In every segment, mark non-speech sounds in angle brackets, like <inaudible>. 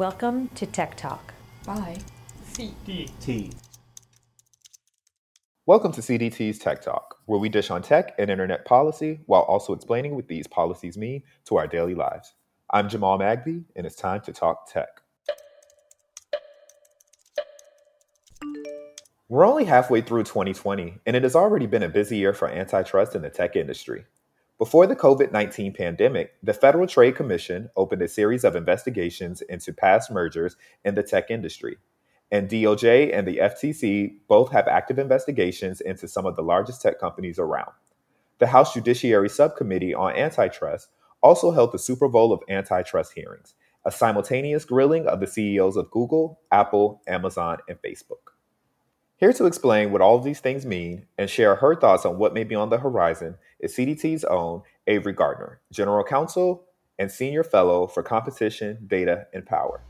Welcome to Tech Talk. Bye. CDT. Welcome to CDT's Tech Talk, where we dish on tech and internet policy while also explaining what these policies mean to our daily lives. I'm Jamal Magby, and it's time to talk tech. We're only halfway through 2020, and it has already been a busy year for antitrust in the tech industry. Before the COVID 19 pandemic, the Federal Trade Commission opened a series of investigations into past mergers in the tech industry. And DOJ and the FTC both have active investigations into some of the largest tech companies around. The House Judiciary Subcommittee on Antitrust also held the Super Bowl of antitrust hearings, a simultaneous grilling of the CEOs of Google, Apple, Amazon, and Facebook. Here to explain what all of these things mean and share her thoughts on what may be on the horizon is CDT's own Avery Gardner, General Counsel and Senior Fellow for Competition, Data, and Power.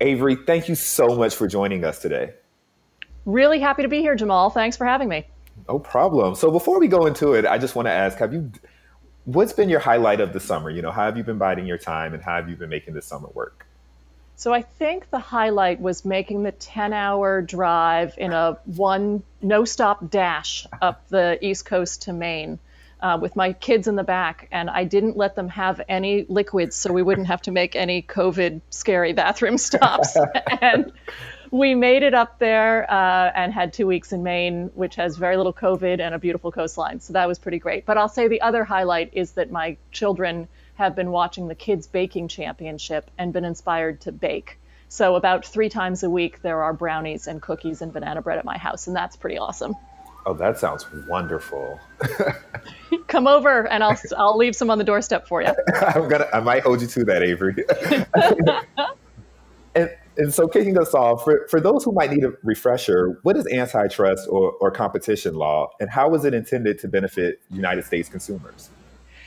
Avery, thank you so much for joining us today. Really happy to be here, Jamal. Thanks for having me. No problem. So before we go into it, I just want to ask, have you what's been your highlight of the summer? You know, how have you been biding your time and how have you been making this summer work? So I think the highlight was making the 10 hour drive in a one no stop dash up the East Coast to Maine. Uh, with my kids in the back, and I didn't let them have any liquids so we wouldn't have to make any COVID scary bathroom <laughs> stops. <laughs> and we made it up there uh, and had two weeks in Maine, which has very little COVID and a beautiful coastline. So that was pretty great. But I'll say the other highlight is that my children have been watching the Kids Baking Championship and been inspired to bake. So about three times a week, there are brownies and cookies and banana bread at my house, and that's pretty awesome. Oh, that sounds wonderful. <laughs> Come over, and I'll I'll leave some on the doorstep for you. <laughs> I'm gonna I might hold you to that, Avery. <laughs> and and so kicking us off, for, for those who might need a refresher, what is antitrust or, or competition law, and how is it intended to benefit United States consumers?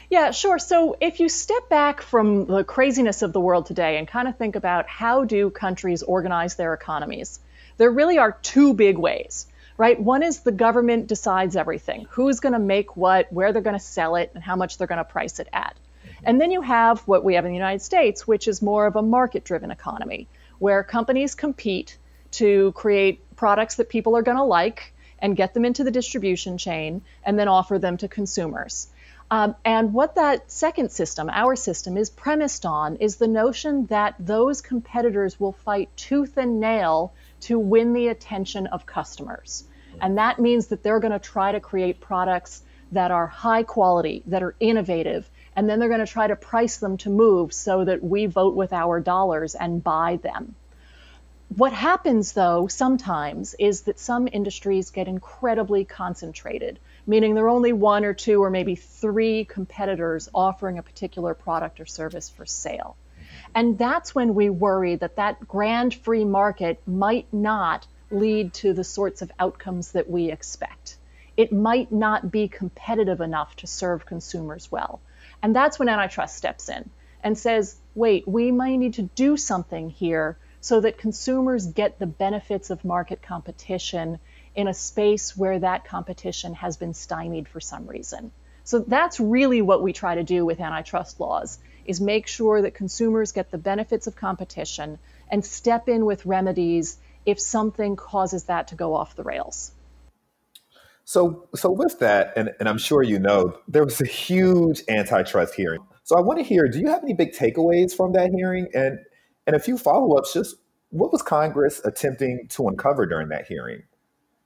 Yeah, sure. So if you step back from the craziness of the world today and kind of think about how do countries organize their economies, there really are two big ways, right? One is the government decides everything who's going to make what, where they're going to sell it, and how much they're going to price it at. And then you have what we have in the United States, which is more of a market driven economy, where companies compete to create products that people are going to like and get them into the distribution chain and then offer them to consumers. Um, and what that second system, our system, is premised on is the notion that those competitors will fight tooth and nail to win the attention of customers. And that means that they're going to try to create products that are high quality, that are innovative, and then they're going to try to price them to move so that we vote with our dollars and buy them. What happens, though, sometimes is that some industries get incredibly concentrated meaning there are only one or two or maybe three competitors offering a particular product or service for sale. And that's when we worry that that grand free market might not lead to the sorts of outcomes that we expect. It might not be competitive enough to serve consumers well. And that's when antitrust steps in and says, wait, we might need to do something here so that consumers get the benefits of market competition in a space where that competition has been stymied for some reason. So that's really what we try to do with antitrust laws is make sure that consumers get the benefits of competition and step in with remedies if something causes that to go off the rails. So, so with that, and, and I'm sure you know, there was a huge antitrust hearing. So I want to hear, do you have any big takeaways from that hearing? And and a few follow-ups, just what was Congress attempting to uncover during that hearing?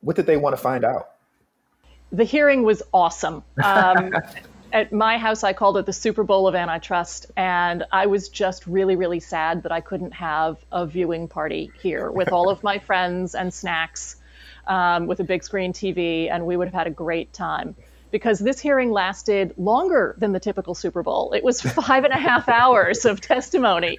What did they want to find out? The hearing was awesome. Um, <laughs> at my house, I called it the Super Bowl of antitrust, and I was just really, really sad that I couldn't have a viewing party here with all of my <laughs> friends and snacks, um, with a big screen TV, and we would have had a great time. Because this hearing lasted longer than the typical Super Bowl. It was <laughs> five and a half hours of testimony.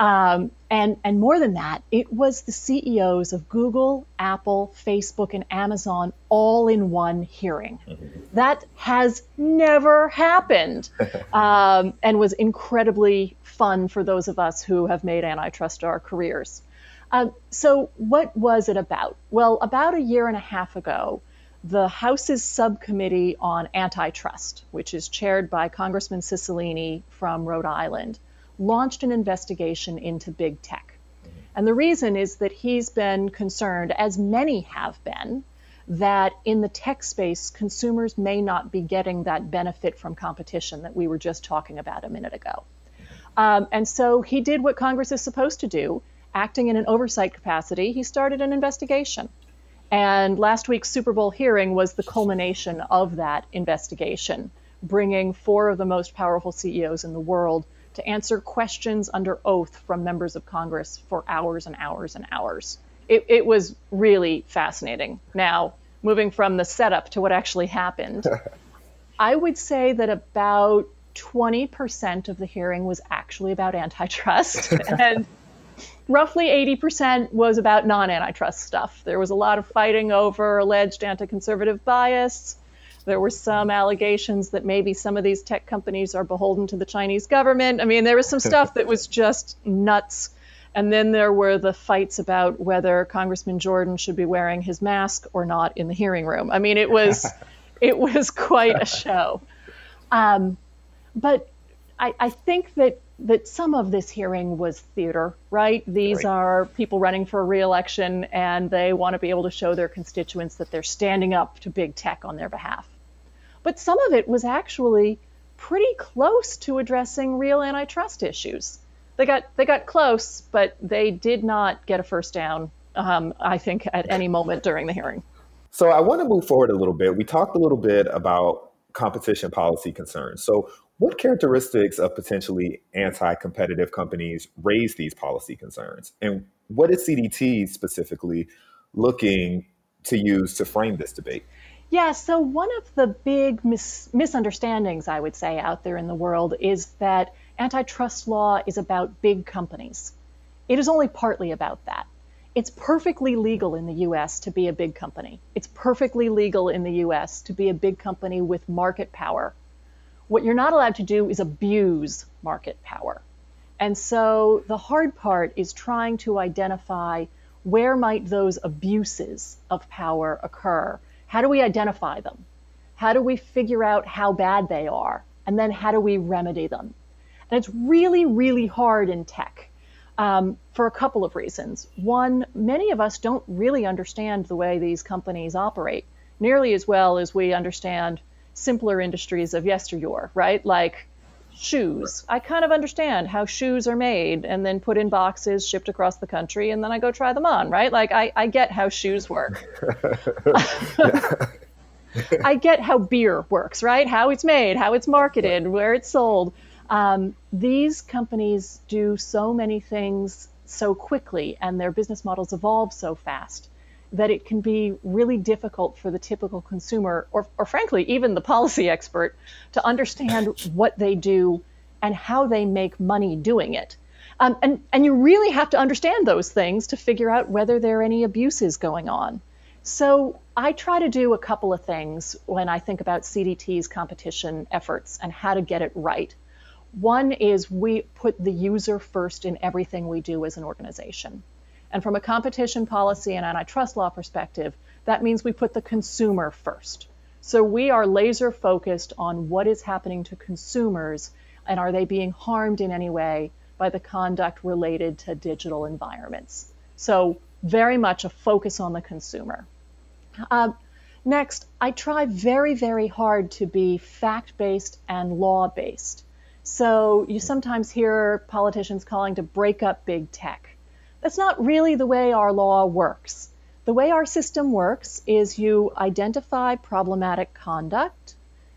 Um, and, and more than that, it was the CEOs of Google, Apple, Facebook, and Amazon all in one hearing. Mm-hmm. That has never happened <laughs> um, and was incredibly fun for those of us who have made antitrust our careers. Uh, so, what was it about? Well, about a year and a half ago, the House's subcommittee on antitrust, which is chaired by Congressman Cicilline from Rhode Island, launched an investigation into big tech. And the reason is that he's been concerned, as many have been, that in the tech space, consumers may not be getting that benefit from competition that we were just talking about a minute ago. Um, and so he did what Congress is supposed to do, acting in an oversight capacity. He started an investigation. And last week's Super Bowl hearing was the culmination of that investigation, bringing four of the most powerful CEOs in the world to answer questions under oath from members of Congress for hours and hours and hours. It, it was really fascinating. Now, moving from the setup to what actually happened, <laughs> I would say that about 20% of the hearing was actually about antitrust. <laughs> and roughly 80% was about non antitrust stuff. There was a lot of fighting over alleged anti conservative bias. There were some allegations that maybe some of these tech companies are beholden to the Chinese government. I mean, there was some stuff that was just nuts. And then there were the fights about whether Congressman Jordan should be wearing his mask or not in the hearing room. I mean, it was <laughs> it was quite a show. Um, but I, I think that that some of this hearing was theater, right? These right. are people running for a reelection and they want to be able to show their constituents that they're standing up to big tech on their behalf. But some of it was actually pretty close to addressing real antitrust issues. They got they got close, but they did not get a first down. Um, I think at any moment during the hearing. So I want to move forward a little bit. We talked a little bit about competition policy concerns. So what characteristics of potentially anti competitive companies raise these policy concerns? And what is CDT specifically looking to use to frame this debate? Yeah, so one of the big mis- misunderstandings, I would say, out there in the world is that antitrust law is about big companies. It is only partly about that. It's perfectly legal in the US to be a big company. It's perfectly legal in the US to be a big company with market power what you're not allowed to do is abuse market power. And so the hard part is trying to identify where might those abuses of power occur? How do we identify them? How do we figure out how bad they are? And then how do we remedy them? And it's really, really hard in tech um, for a couple of reasons. One, many of us don't really understand the way these companies operate nearly as well as we understand simpler industries of yesteryear, right? Like shoes. I kind of understand how shoes are made and then put in boxes, shipped across the country, and then I go try them on, right? Like I, I get how shoes work. <laughs> <laughs> I get how beer works, right? How it's made, how it's marketed, where it's sold. Um, these companies do so many things so quickly, and their business models evolve so fast that it can be really difficult for the typical consumer, or, or frankly, even the policy expert, to understand what they do and how they make money doing it. Um, and, and you really have to understand those things to figure out whether there are any abuses going on. So I try to do a couple of things when I think about CDT's competition efforts and how to get it right. One is we put the user first in everything we do as an organization. And from a competition policy and antitrust law perspective, that means we put the consumer first. So we are laser focused on what is happening to consumers and are they being harmed in any way by the conduct related to digital environments. So, very much a focus on the consumer. Uh, next, I try very, very hard to be fact based and law based. So, you sometimes hear politicians calling to break up big tech. That's not really the way our law works. The way our system works is you identify problematic conduct,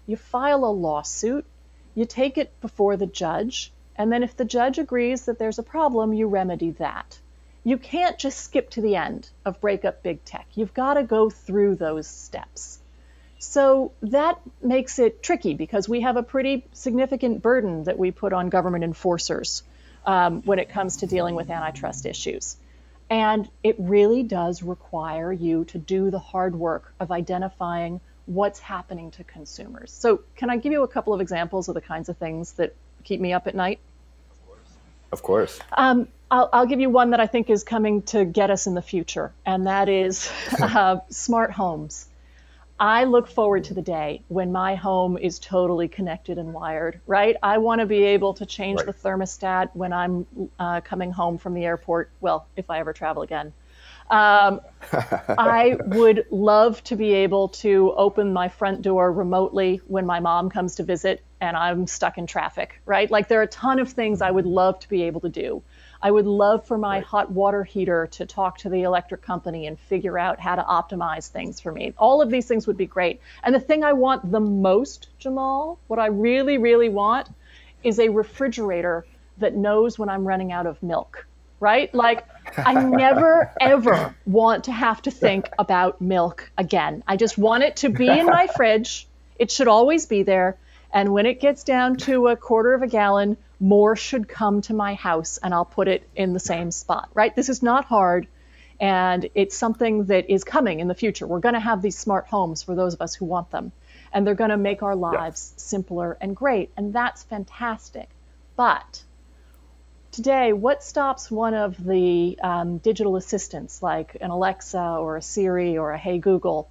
you file a lawsuit, you take it before the judge, and then if the judge agrees that there's a problem, you remedy that. You can't just skip to the end of break up big tech. You've got to go through those steps. So that makes it tricky because we have a pretty significant burden that we put on government enforcers um, when it comes to dealing with antitrust issues. And it really does require you to do the hard work of identifying what's happening to consumers. So, can I give you a couple of examples of the kinds of things that keep me up at night? Of course. Um, I'll, I'll, give you one that I think is coming to get us in the future, and that is <laughs> uh, smart homes. I look forward to the day when my home is totally connected and wired, right? I want to be able to change right. the thermostat when I'm uh, coming home from the airport. Well, if I ever travel again. Um, <laughs> I would love to be able to open my front door remotely when my mom comes to visit and I'm stuck in traffic, right? Like there are a ton of things I would love to be able to do. I would love for my right. hot water heater to talk to the electric company and figure out how to optimize things for me. All of these things would be great. And the thing I want the most, Jamal, what I really, really want is a refrigerator that knows when I'm running out of milk, right? Like, I never, <laughs> ever want to have to think about milk again. I just want it to be in my <laughs> fridge. It should always be there. And when it gets down to a quarter of a gallon, more should come to my house and I'll put it in the same spot, right? This is not hard. And it's something that is coming in the future. We're going to have these smart homes for those of us who want them. And they're going to make our lives yeah. simpler and great. And that's fantastic. But today, what stops one of the um, digital assistants like an Alexa or a Siri or a Hey Google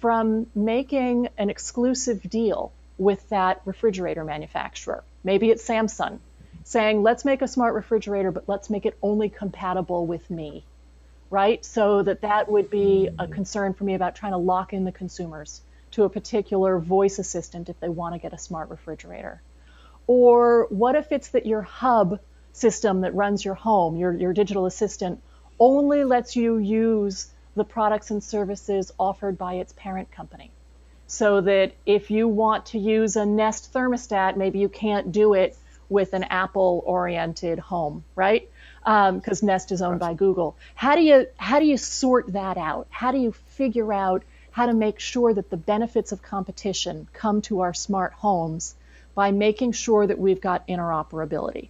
from making an exclusive deal with that refrigerator manufacturer? Maybe it's Samsung saying, let's make a smart refrigerator, but let's make it only compatible with me, right? So that that would be a mm. concern for me about trying to lock in the consumers to a particular voice assistant if they want to get a smart refrigerator. Or what if it's that your hub system that runs your home, your, your digital assistant, only lets you use the products and services offered by its parent company? So that if you want to use a Nest thermostat, maybe you can't do it with an Apple oriented home, right? Because um, Nest is owned by Google. How do you how do you sort that out? How do you figure out how to make sure that the benefits of competition come to our smart homes by making sure that we've got interoperability?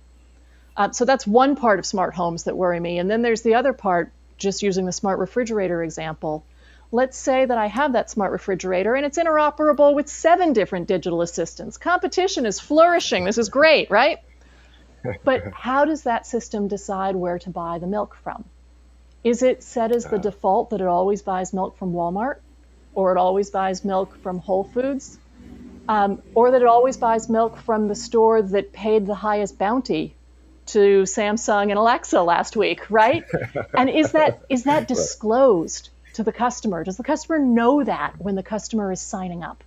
Uh, so that's one part of smart homes that worry me. And then there's the other part, just using the smart refrigerator example, Let's say that I have that smart refrigerator and it's interoperable with seven different digital assistants. Competition is flourishing. This is great, right? <laughs> but how does that system decide where to buy the milk from? Is it set as the uh. default that it always buys milk from Walmart or it always buys milk from Whole Foods? Um, or that it always buys milk from the store that paid the highest bounty to Samsung and Alexa last week, right? <laughs> and is that is that disclosed? To the customer? Does the customer know that when the customer is signing up?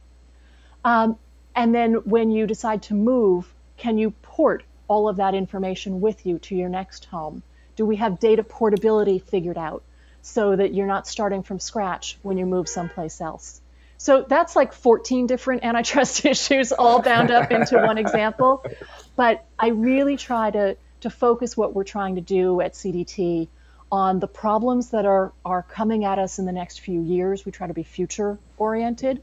Um, and then when you decide to move, can you port all of that information with you to your next home? Do we have data portability figured out so that you're not starting from scratch when you move someplace else? So that's like 14 different <laughs> antitrust <laughs> issues all bound up into one example. <laughs> But I really try to, to focus what we're trying to do at CDT on the problems that are, are coming at us in the next few years. We try to be future oriented.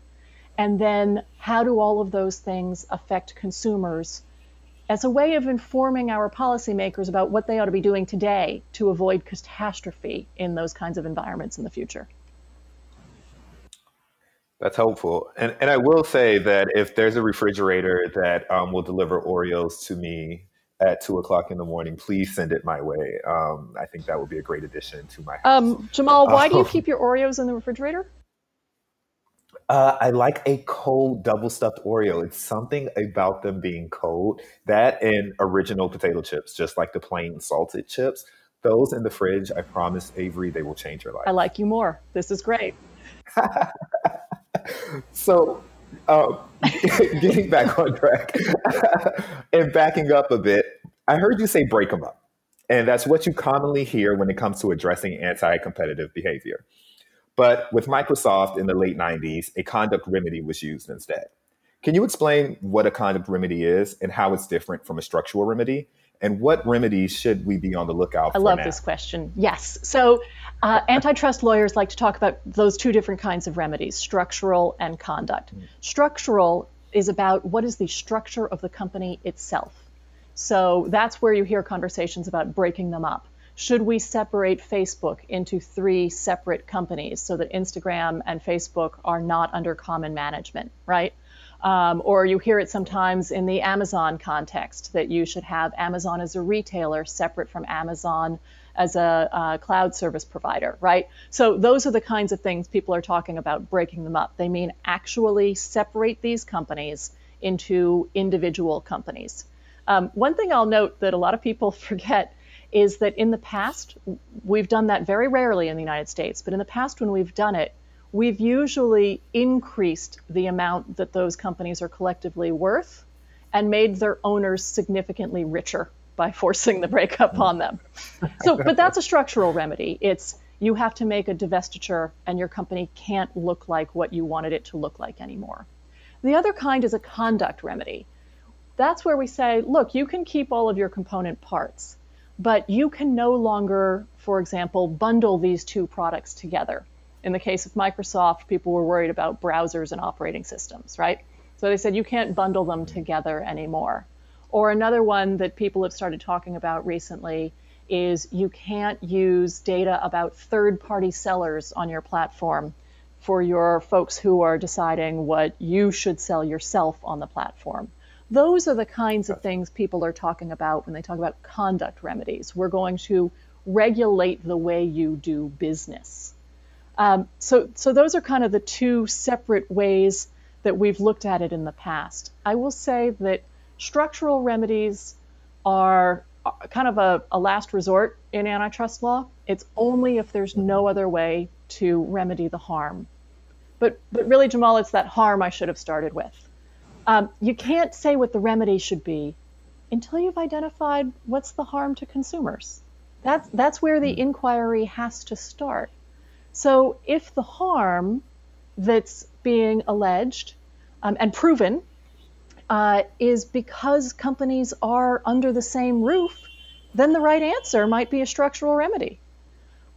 And then how do all of those things affect consumers as a way of informing our policymakers about what they ought to be doing today to avoid catastrophe in those kinds of environments in the future? That's helpful. And, and I will say that if there's a refrigerator that um, will deliver Oreos to me at two o'clock in the morning, please send it my way. Um, I think that would be a great addition to my house. Um, Jamal, why um, do you keep your Oreos in the refrigerator? Uh, I like a cold double stuffed Oreo. It's something about them being cold. That and original potato chips, just like the plain salted chips. Those in the fridge, I promise, Avery, they will change your life. I like you more. This is great. <laughs> so uh, <laughs> getting back on track <laughs> and backing up a bit, I heard you say break them up. And that's what you commonly hear when it comes to addressing anti competitive behavior. But with Microsoft in the late 90s, a conduct remedy was used instead. Can you explain what a conduct remedy is and how it's different from a structural remedy? And what remedies should we be on the lookout for? I love now? this question. Yes. So, uh, antitrust lawyers like to talk about those two different kinds of remedies structural and conduct. Mm. Structural is about what is the structure of the company itself. So, that's where you hear conversations about breaking them up. Should we separate Facebook into three separate companies so that Instagram and Facebook are not under common management, right? Um, or you hear it sometimes in the Amazon context that you should have Amazon as a retailer separate from Amazon as a, a cloud service provider, right? So those are the kinds of things people are talking about breaking them up. They mean actually separate these companies into individual companies. Um, one thing I'll note that a lot of people <laughs> forget is that in the past, we've done that very rarely in the United States, but in the past, when we've done it, we've usually increased the amount that those companies are collectively worth and made their owners significantly richer by forcing the breakup on them. So, but that's a structural remedy. It's you have to make a divestiture and your company can't look like what you wanted it to look like anymore. The other kind is a conduct remedy. That's where we say, look, you can keep all of your component parts, but you can no longer, for example, bundle these two products together. In the case of Microsoft, people were worried about browsers and operating systems, right? So they said you can't bundle them together anymore. Or another one that people have started talking about recently is you can't use data about third party sellers on your platform for your folks who are deciding what you should sell yourself on the platform. Those are the kinds of things people are talking about when they talk about conduct remedies. We're going to regulate the way you do business. Um, so, so those are kind of the two separate ways that we've looked at it in the past. I will say that structural remedies are kind of a, a, last resort in antitrust law. It's only if there's no other way to remedy the harm. But, but really, Jamal, it's that harm I should have started with. Um, you can't say what the remedy should be until you've identified what's the harm to consumers. That's, that's where the inquiry has to start. So if the harm that's being alleged um, and proven uh, is because companies are under the same roof, then the right answer might be a structural remedy.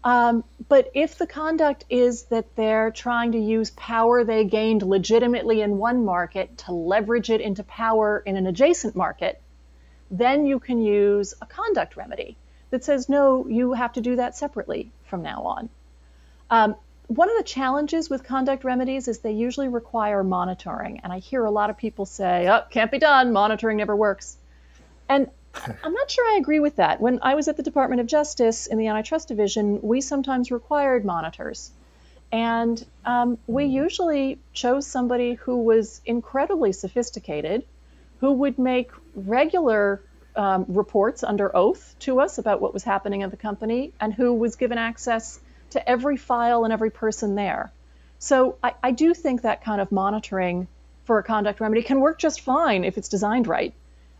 Um, but if the conduct is that they're trying to use power they gained legitimately in one market to leverage it into power in an adjacent market, then you can use a conduct remedy that says, no, you have to do that separately from now on. Um, one of the challenges with conduct remedies is they usually require monitoring. And I hear a lot of people say, oh, can't be done, monitoring never works. And <laughs> I'm not sure I agree with that. When I was at the Department of Justice in the Antitrust Division, we sometimes required monitors. And um, we usually chose somebody who was incredibly sophisticated, who would make regular um, reports under oath to us about what was happening at the company, and who was given access to every file and every person there. So I, I do think that kind of monitoring for a conduct remedy can work just fine if it's designed right.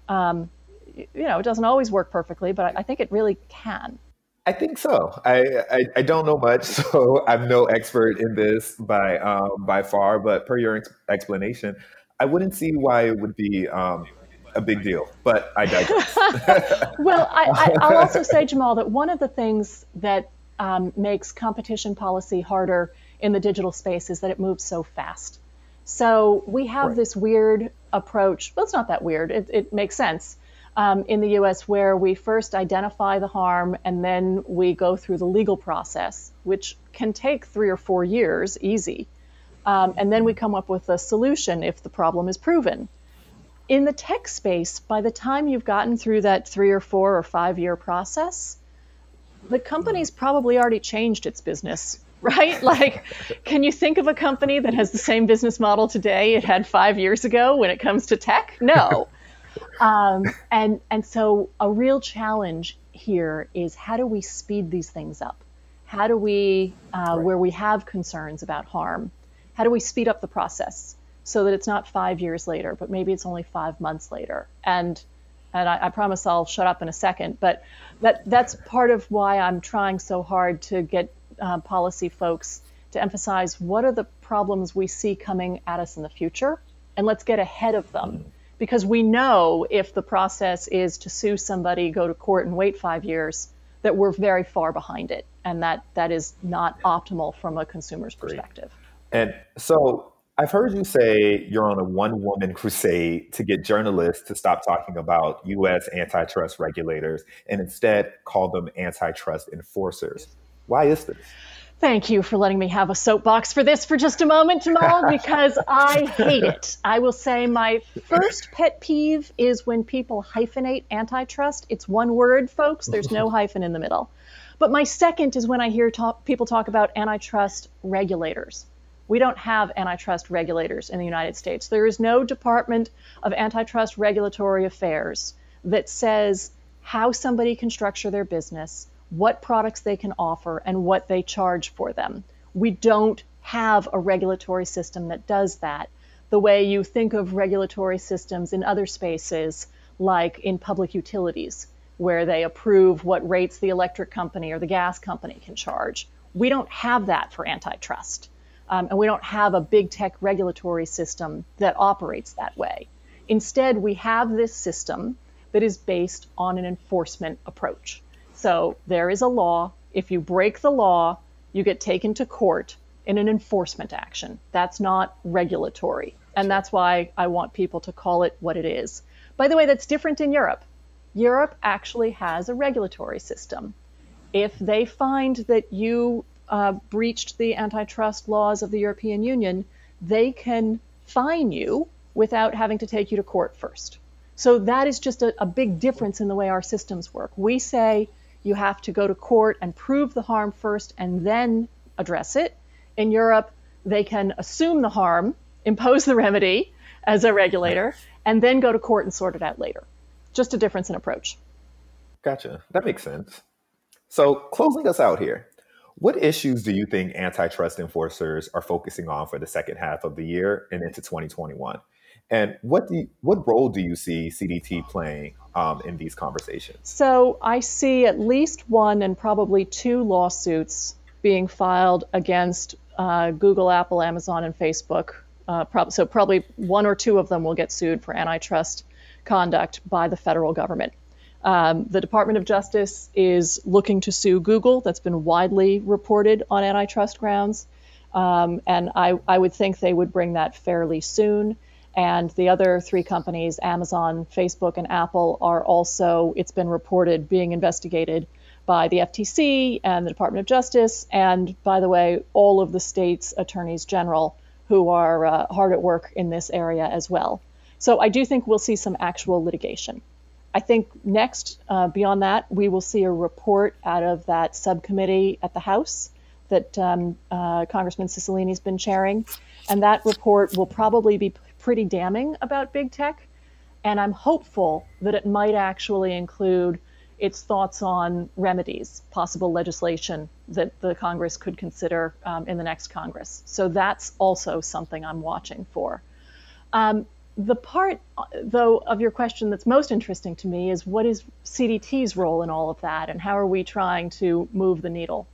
Um, you know, it doesn't always work perfectly, but I, I think it really can. I think so. I, I, I don't know much, <laughs> so I'm no expert in this by um, by far. But per your ex- explanation, I wouldn't see why it would be um, a big deal. But I digress. <laughs> well, I, I, will <laughs> also say, Jamal, that one of the things that um, makes competition policy harder in the digital space is that it moves so fast. So we have right. this weird approach. Well, it's not that weird. It, it makes sense um, in the U.S. where we first identify the harm and then we go through the legal process, which can take three or four years, easy. Um, and then we come up with a solution if the problem is proven. In the tech space, by the time you've gotten through that three or four or five year process, the company's probably already changed its business, <laughs> right? Like, can you think of a company that has the same business model today it had five years ago when it comes to tech? No. <laughs> um, and and so a real challenge here is how do we speed these things up? How do we, uh, right. where we have concerns about harm, how do we speed up the process so that it's not five years later, but maybe it's only five months later? And and I, I, promise I'll shut up in a second. But that that's part of why I'm trying so hard to get uh, policy folks to emphasize what are the problems we see coming at us in the future, and let's get ahead of them. Because we know if the process is to sue somebody, go to court, and wait five years, that we're very far behind it, and that that is not optimal from a consumer's perspective. And so I've heard you say you're on a one woman <laughs> crusade to get journalists to stop talking about US antitrust regulators and instead call them antitrust enforcers. Why is this? Thank you for letting me have a soapbox for this for just a moment, Jamal, <laughs> because I hate it. I will say my first pet peeve is when people hyphenate antitrust. It's one word, folks, there's no <laughs> hyphen in the middle. But my second is when I hear talk, people talk about antitrust regulators. We don't have antitrust regulators in the United States. There is no Department of Antitrust Regulatory Affairs that says how somebody can structure their business, what products they can offer, and what they charge for them. We don't have a regulatory system that does that the way you think of regulatory systems in other spaces, like in public utilities, where they approve what rates the electric company or the gas company can charge. We don't have that for antitrust. Um, and we don't have a big tech regulatory system that operates that way. Instead, we have this system that is based on an enforcement approach. So there is a law. If you break the law, you get taken to court in an enforcement action. That's not regulatory. And that's why I want people to call it what it is. By the way, that's different in Europe. Europe actually has a regulatory system. If they find that you uh, breached the antitrust laws of the European Union, they can fine you without having to take you to court first. So that is just a, a big difference in the way our systems work. We say you have to go to court and prove the harm first and then address it. In Europe, they can assume the harm, impose the remedy as a regulator, and then go to court and sort it out later. Just a difference in approach. Gotcha. That makes sense. So, closing us out here, what issues do you think antitrust enforcers are focusing on for the second half of the year and into 2021? And what do you, what role do you see CDT playing um, in these conversations? So I see at least one and probably two lawsuits being filed against uh, Google, Apple, Amazon, and Facebook. Uh, prob- so probably one or two of them will get sued for antitrust conduct by the federal government. Um, the Department of Justice is looking to sue Google. That's been widely reported on antitrust grounds. Um, and I, I, would think they would bring that fairly soon. And the other three companies, Amazon, Facebook, and Apple, are also, it's been reported, being investigated by the FTC and the Department of Justice, and by the way, all of the states' attorneys general who are uh, hard at work in this area as well. So I do think we'll see some actual litigation. I think next, uh, beyond that, we will see a report out of that subcommittee at the House that um, uh, Congressman Cicilline's been chairing. And that report will probably be pretty damning about big tech. And I'm hopeful that it might actually include its thoughts on remedies, possible legislation that the Congress could consider um, in the next Congress. So that's also something I'm watching for. Um, the part, though, of your question that's most interesting to me is what is CDT's role in all of that, and how are we trying to move the needle?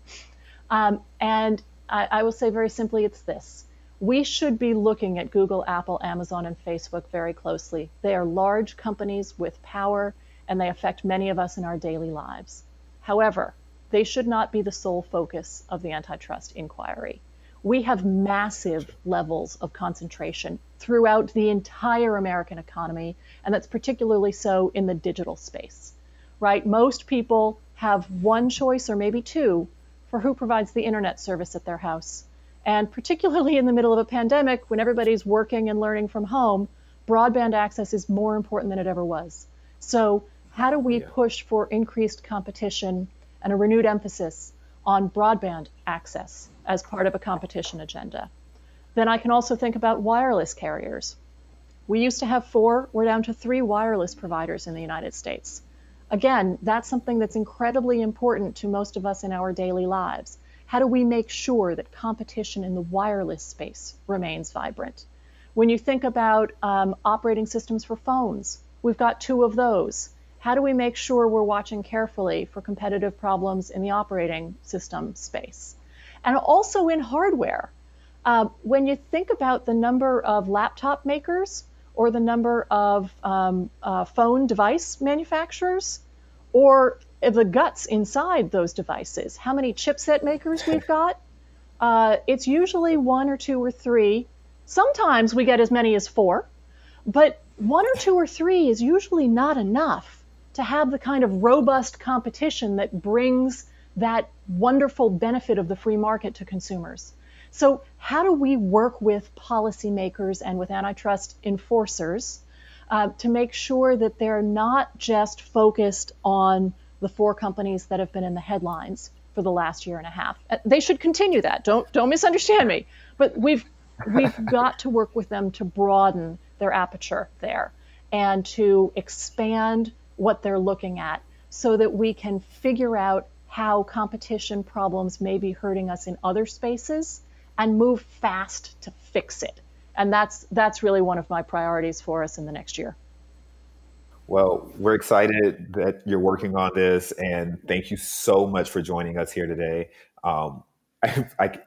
Um, and I, I will say very simply, it's this. We should be looking at Google, Apple, Amazon, and Facebook very closely. They are large companies with power, and they affect many of us in our daily lives. However, they should not be the sole focus of the antitrust inquiry we have massive levels of concentration throughout the entire American economy, and that's particularly so in the digital space, right? Most people have one choice or maybe two for who provides the internet service at their house. And particularly in the middle of a pandemic, when everybody's working and learning from home, broadband access is more important than it ever was. So, how do we yeah. push for increased competition and a renewed emphasis on broadband access as part of a competition agenda. Then I can also think about wireless carriers. We used to have four, we're down to three wireless providers in the United States. Again, that's something that's incredibly important to most of us in our daily lives. How do we make sure that competition in the wireless space remains vibrant? When you think about um, operating systems for phones, we've got two of those how do we make sure we're watching carefully for competitive problems in the operating system space? And also in hardware. Uh, when you think about the number of laptop makers or the number of um, uh, phone device manufacturers or the guts inside those devices, how many chipset makers we've <laughs> got, uh, it's usually one or two or three. Sometimes we get as many as four, but one or two or three is usually not enough to have the kind of robust competition that brings that wonderful benefit of the free market to consumers. So, how do we work with policymakers and with antitrust enforcers uh, to make sure that they're not just focused on the four companies that have been in the headlines, for the last year and a half. Uh, they should continue that. Don't don't misunderstand me. But we've we've <laughs> got to work with them to broaden their aperture there and to expand what they're looking at so that we can figure out how competition problems may be hurting us in other spaces and move fast to fix it. And that's that's really one of my priorities for us in the next year. Well, we're excited that you're working on this, and thank you so much for joining us here today. Um, <laughs> I, I,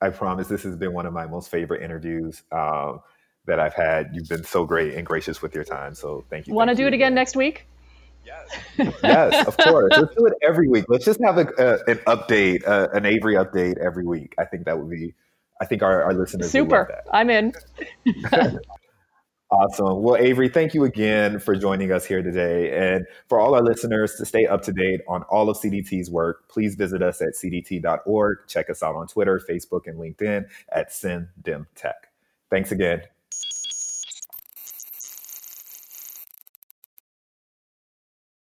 I, promise this has been one of my most favorite interviews um, that I've had. You've been so great and gracious with your time, so thank you. Want to do it again next week? Yes. yes, of <laughs> course. Let's do it every week. Let's just have a, a, an update, uh, an Avery update every week. I think that would be. I think our, our listeners super. I'm in. <laughs> Awesome. Well, Avery, thank you again for joining us here today. And for all our listeners to stay up to date on all of CDT's work, please visit us at cdt.org. Check us out on Twitter, Facebook, and LinkedIn at CenDemTech. Thanks again.